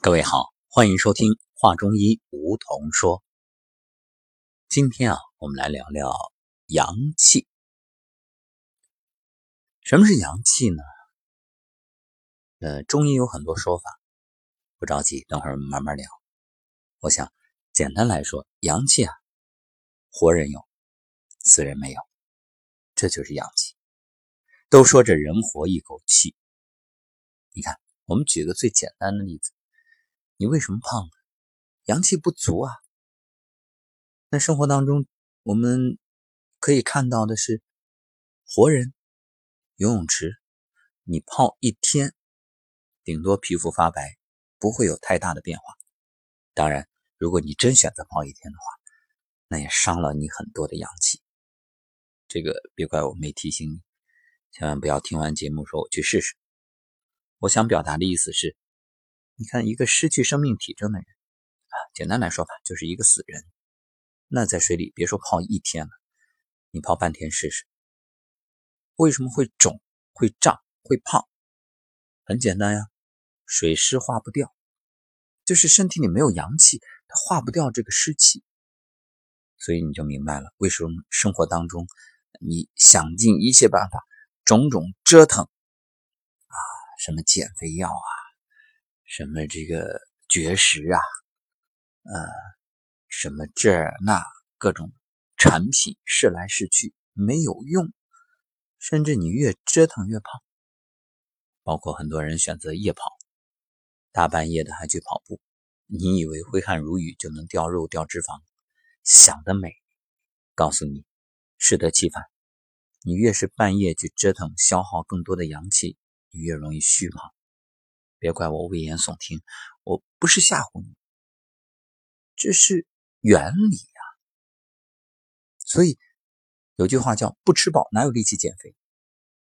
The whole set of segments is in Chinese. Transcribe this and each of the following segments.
各位好，欢迎收听《话中医》，梧桐说。今天啊，我们来聊聊阳气。什么是阳气呢？呃，中医有很多说法，不着急，等会儿慢慢聊。我想简单来说，阳气啊，活人有，死人没有，这就是阳气。都说这人活一口气，你看，我们举个最简单的例子。你为什么胖呢？阳气不足啊。那生活当中，我们可以看到的是，活人游泳池，你泡一天，顶多皮肤发白，不会有太大的变化。当然，如果你真选择泡一天的话，那也伤了你很多的阳气。这个别怪我没提醒你，千万不要听完节目说我去试试。我想表达的意思是。你看，一个失去生命体征的人啊，简单来说吧，就是一个死人。那在水里，别说泡一天了，你泡半天试试。为什么会肿、会胀、会胖？很简单呀，水湿化不掉，就是身体里没有阳气，它化不掉这个湿气。所以你就明白了，为什么生活当中你想尽一切办法，种种折腾啊，什么减肥药啊。什么这个绝食啊，呃，什么这那各种产品试来试去没有用，甚至你越折腾越胖。包括很多人选择夜跑，大半夜的还去跑步，你以为挥汗如雨就能掉肉掉脂肪，想得美。告诉你，适得其反。你越是半夜去折腾，消耗更多的阳气，你越容易虚胖。别怪我危言耸听，我不是吓唬你，这是原理呀。所以有句话叫“不吃饱哪有力气减肥”。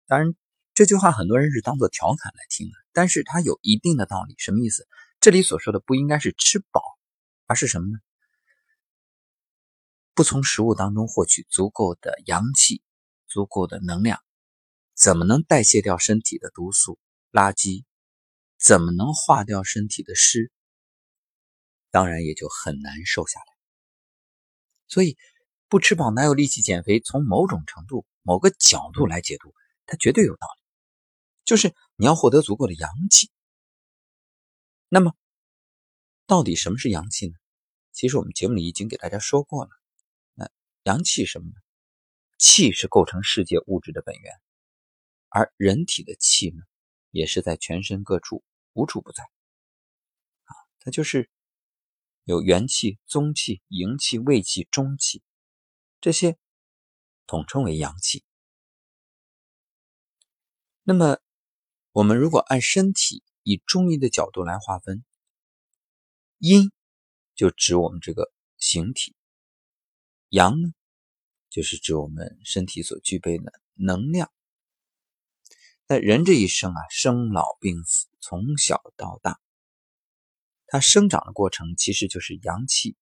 当然，这句话很多人是当做调侃来听的，但是它有一定的道理。什么意思？这里所说的不应该是吃饱，而是什么呢？不从食物当中获取足够的阳气、足够的能量，怎么能代谢掉身体的毒素、垃圾？怎么能化掉身体的湿？当然也就很难瘦下来。所以不吃饱哪有力气减肥？从某种程度、某个角度来解读，它绝对有道理。就是你要获得足够的阳气。那么，到底什么是阳气呢？其实我们节目里已经给大家说过了。那阳气什么呢？气是构成世界物质的本源，而人体的气呢，也是在全身各处。无处不在，啊，它就是有元气、宗气、营气、卫气、中气，这些统称为阳气。那么，我们如果按身体以中医的角度来划分，阴就指我们这个形体，阳呢，就是指我们身体所具备的能量。那人这一生啊，生老病死，从小到大，它生长的过程其实就是阳气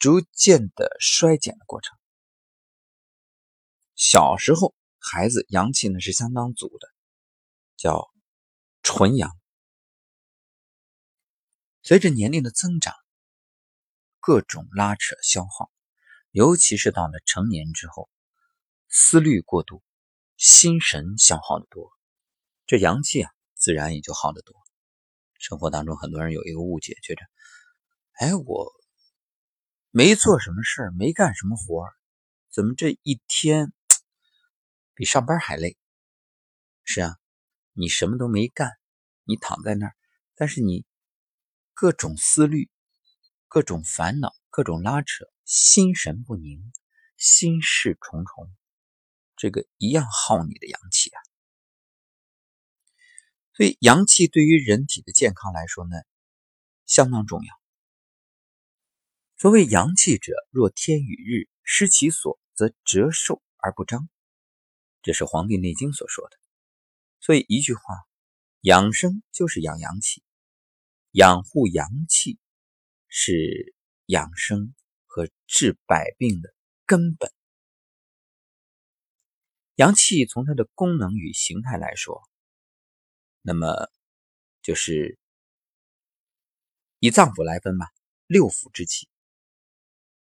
逐渐的衰减的过程。小时候，孩子阳气呢是相当足的，叫纯阳。随着年龄的增长，各种拉扯消耗，尤其是到了成年之后，思虑过度。心神消耗的多，这阳气啊，自然也就耗得多。生活当中很多人有一个误解，觉着，哎，我没做什么事，没干什么活怎么这一天比上班还累？是啊，你什么都没干，你躺在那儿，但是你各种思虑、各种烦恼、各种拉扯，心神不宁，心事重重。这个一样耗你的阳气啊，所以阳气对于人体的健康来说呢，相当重要。所谓阳气者，若天与日，失其所，则折寿而不彰。这是《黄帝内经》所说的。所以一句话，养生就是养阳气，养护阳气是养生和治百病的根本。阳气从它的功能与形态来说，那么就是以脏腑来分吧，六腑之气。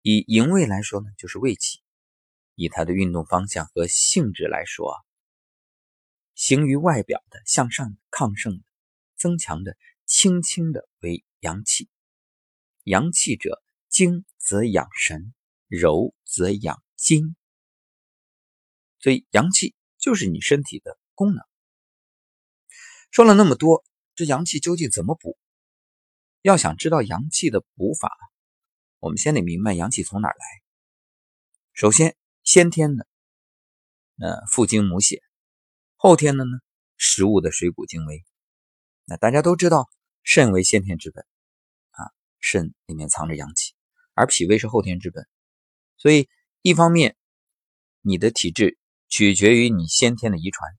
以营卫来说呢，就是胃气。以它的运动方向和性质来说，行于外表的、向上的、亢盛的、增强的、轻轻的为阳气。阳气者，精则养神，柔则养筋。所以阳气就是你身体的功能。说了那么多，这阳气究竟怎么补？要想知道阳气的补法，我们先得明白阳气从哪来。首先，先天的，呃，父精母血；后天的呢，食物的水谷精微。那大家都知道，肾为先天之本，啊，肾里面藏着阳气，而脾胃是后天之本。所以，一方面，你的体质取决于你先天的遗传，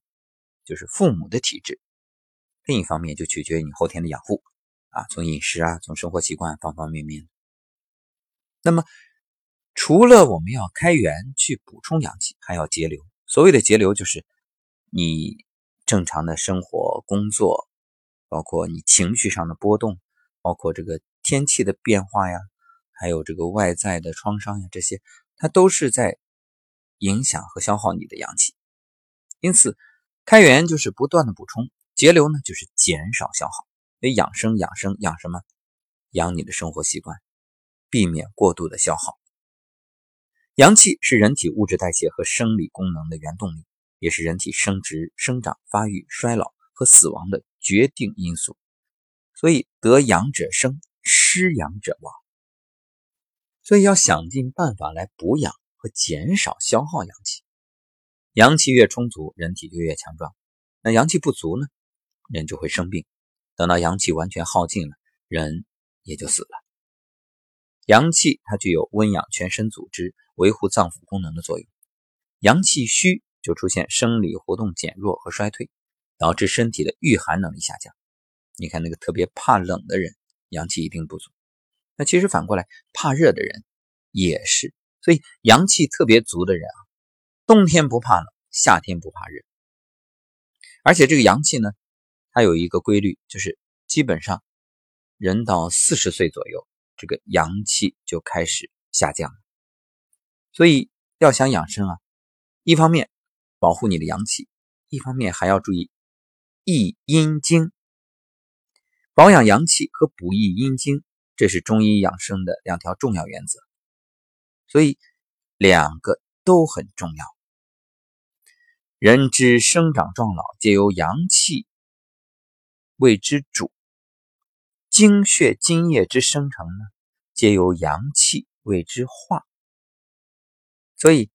就是父母的体质；另一方面，就取决于你后天的养护，啊，从饮食啊，从生活习惯方方面面。那么，除了我们要开源去补充阳气，还要节流。所谓的节流，就是你正常的生活、工作，包括你情绪上的波动，包括这个天气的变化呀，还有这个外在的创伤呀，这些它都是在影响和消耗你的阳气。因此，开源就是不断的补充，节流呢就是减少消耗。所以养生，养生，养什么？养你的生活习惯。避免过度的消耗。阳气是人体物质代谢和生理功能的原动力，也是人体生殖、生长、发育、衰老和死亡的决定因素。所以得阳者生，失阳者亡。所以要想尽办法来补养会减少消耗阳气。阳气越充足，人体就越强壮。那阳气不足呢，人就会生病。等到阳气完全耗尽了，人也就死了。阳气它具有温养全身组织、维护脏腑功能的作用。阳气虚就出现生理活动减弱和衰退，导致身体的御寒能力下降。你看那个特别怕冷的人，阳气一定不足。那其实反过来，怕热的人也是。所以阳气特别足的人啊，冬天不怕冷，夏天不怕热。而且这个阳气呢，它有一个规律，就是基本上人到四十岁左右。这个阳气就开始下降了，所以要想养生啊，一方面保护你的阳气，一方面还要注意益阴精。保养阳气和补益阴精，这是中医养生的两条重要原则，所以两个都很重要。人之生长壮老，皆由阳气为之主。精血津液之生成呢，皆由阳气为之化。所以，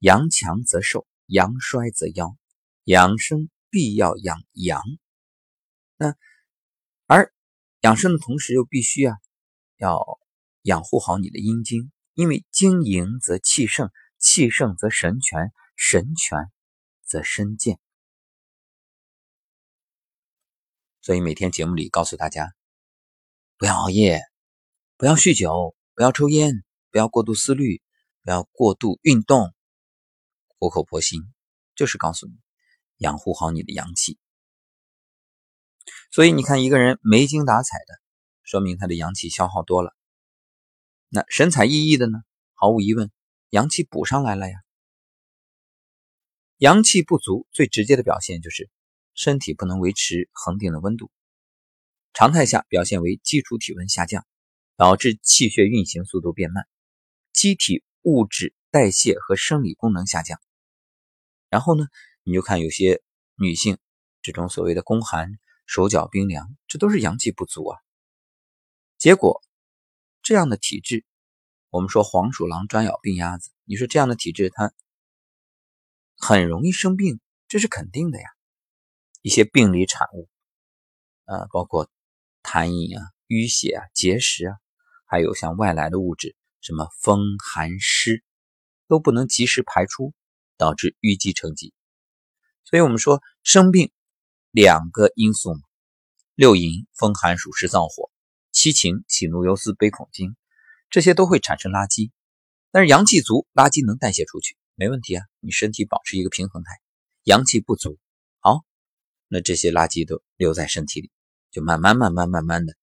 阳强则寿，阳衰则夭。养生必要养阳。那而养生的同时，又必须啊，要养护好你的阴经，因为精盈则气盛，气盛则神全，神全则身健。所以每天节目里告诉大家，不要熬夜，不要酗酒，不要抽烟，不要过度思虑，不要过度运动，苦口婆心，就是告诉你养护好你的阳气。所以你看，一个人没精打采的，说明他的阳气消耗多了。那神采奕奕的呢？毫无疑问，阳气补上来了呀。阳气不足，最直接的表现就是。身体不能维持恒定的温度，常态下表现为基础体温下降，导致气血运行速度变慢，机体物质代谢和生理功能下降。然后呢，你就看有些女性这种所谓的宫寒、手脚冰凉，这都是阳气不足啊。结果这样的体质，我们说黄鼠狼专咬病鸭子，你说这样的体质它很容易生病，这是肯定的呀。一些病理产物，呃，包括痰饮啊、淤血啊、结石啊，还有像外来的物质，什么风寒湿，都不能及时排出，导致淤积成疾。所以，我们说生病两个因素嘛：六淫风寒暑湿燥火，七情喜怒忧思悲恐惊，这些都会产生垃圾。但是阳气足，垃圾能代谢出去，没问题啊。你身体保持一个平衡态。阳气不足，好。那这些垃圾都留在身体里，就慢慢、慢慢、慢慢的，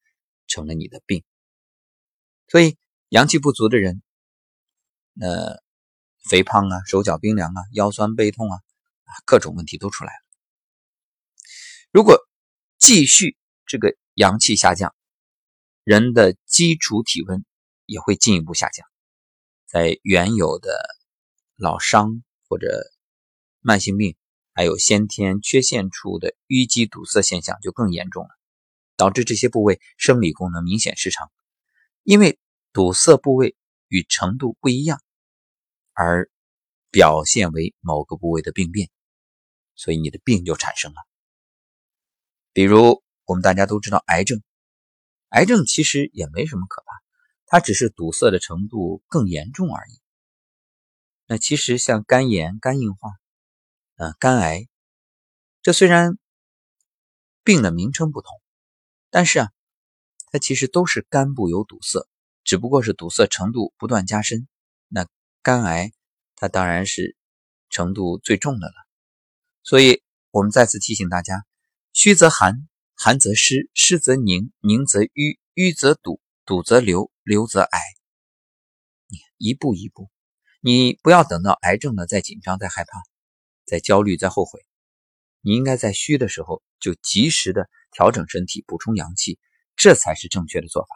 成了你的病。所以阳气不足的人，那肥胖啊、手脚冰凉啊、腰酸背痛啊，啊，各种问题都出来了。如果继续这个阳气下降，人的基础体温也会进一步下降，在原有的老伤或者慢性病，还有先天缺陷处的淤积堵塞现象就更严重了，导致这些部位生理功能明显失常，因为。堵塞部位与程度不一样，而表现为某个部位的病变，所以你的病就产生了。比如我们大家都知道，癌症，癌症其实也没什么可怕，它只是堵塞的程度更严重而已。那其实像肝炎、肝硬化，呃，肝癌，这虽然病的名称不同，但是啊，它其实都是肝部有堵塞。只不过是堵塞程度不断加深，那肝癌它当然是程度最重的了。所以，我们再次提醒大家：虚则寒，寒则湿，湿则凝，凝则瘀，瘀则堵，堵则流，流则癌。一步一步，你不要等到癌症了再紧张、再害怕、再焦虑、再后悔。你应该在虚的时候就及时的调整身体，补充阳气，这才是正确的做法。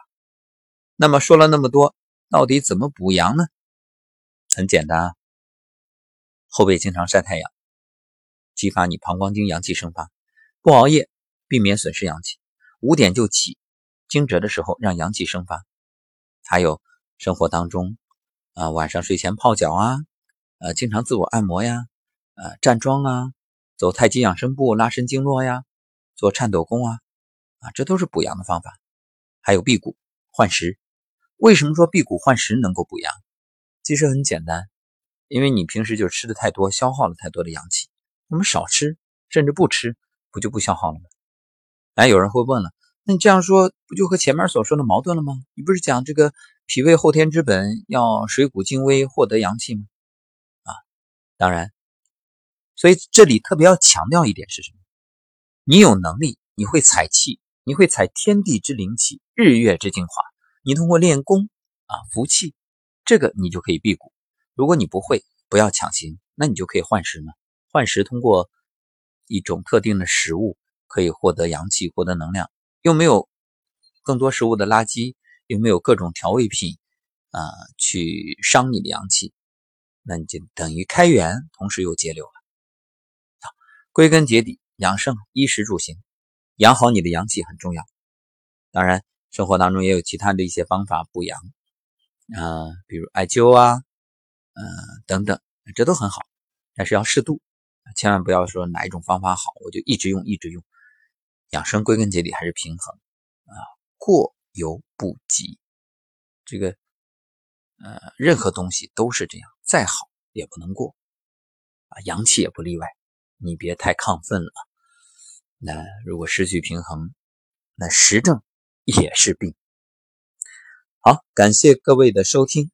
那么说了那么多，到底怎么补阳呢？很简单啊，后背经常晒太阳，激发你膀胱经阳气生发；不熬夜，避免损失阳气；五点就起，惊蛰的时候让阳气生发；还有生活当中啊，晚上睡前泡脚啊，呃，经常自我按摩呀，呃，站桩啊，走太极养生步拉伸经络呀，做颤抖功啊，啊，这都是补阳的方法。还有辟谷换食。为什么说辟谷换食能够补阳？其实很简单，因为你平时就吃的太多，消耗了太多的阳气。我们少吃，甚至不吃，不就不消耗了吗？哎，有人会问了，那你这样说不就和前面所说的矛盾了吗？你不是讲这个脾胃后天之本，要水谷精微，获得阳气吗？啊，当然。所以这里特别要强调一点是什么？你有能力，你会采气，你会采天地之灵气，日月之精华。你通过练功啊，服气，这个你就可以辟谷。如果你不会，不要强行，那你就可以换食嘛。换食通过一种特定的食物，可以获得阳气，获得能量，又没有更多食物的垃圾，又没有各种调味品啊去伤你的阳气，那你就等于开源，同时又节流了。好，归根结底，养生衣食住行，养好你的阳气很重要。当然。生活当中也有其他的一些方法补阳，啊，比如艾灸啊，嗯，等等，这都很好，但是要适度，千万不要说哪一种方法好，我就一直用一直用。养生归根结底还是平衡啊，过犹不及。这个，呃，任何东西都是这样，再好也不能过啊，阳气也不例外。你别太亢奋了，那如果失去平衡，那实证。也是病。好，感谢各位的收听，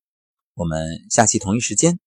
我们下期同一时间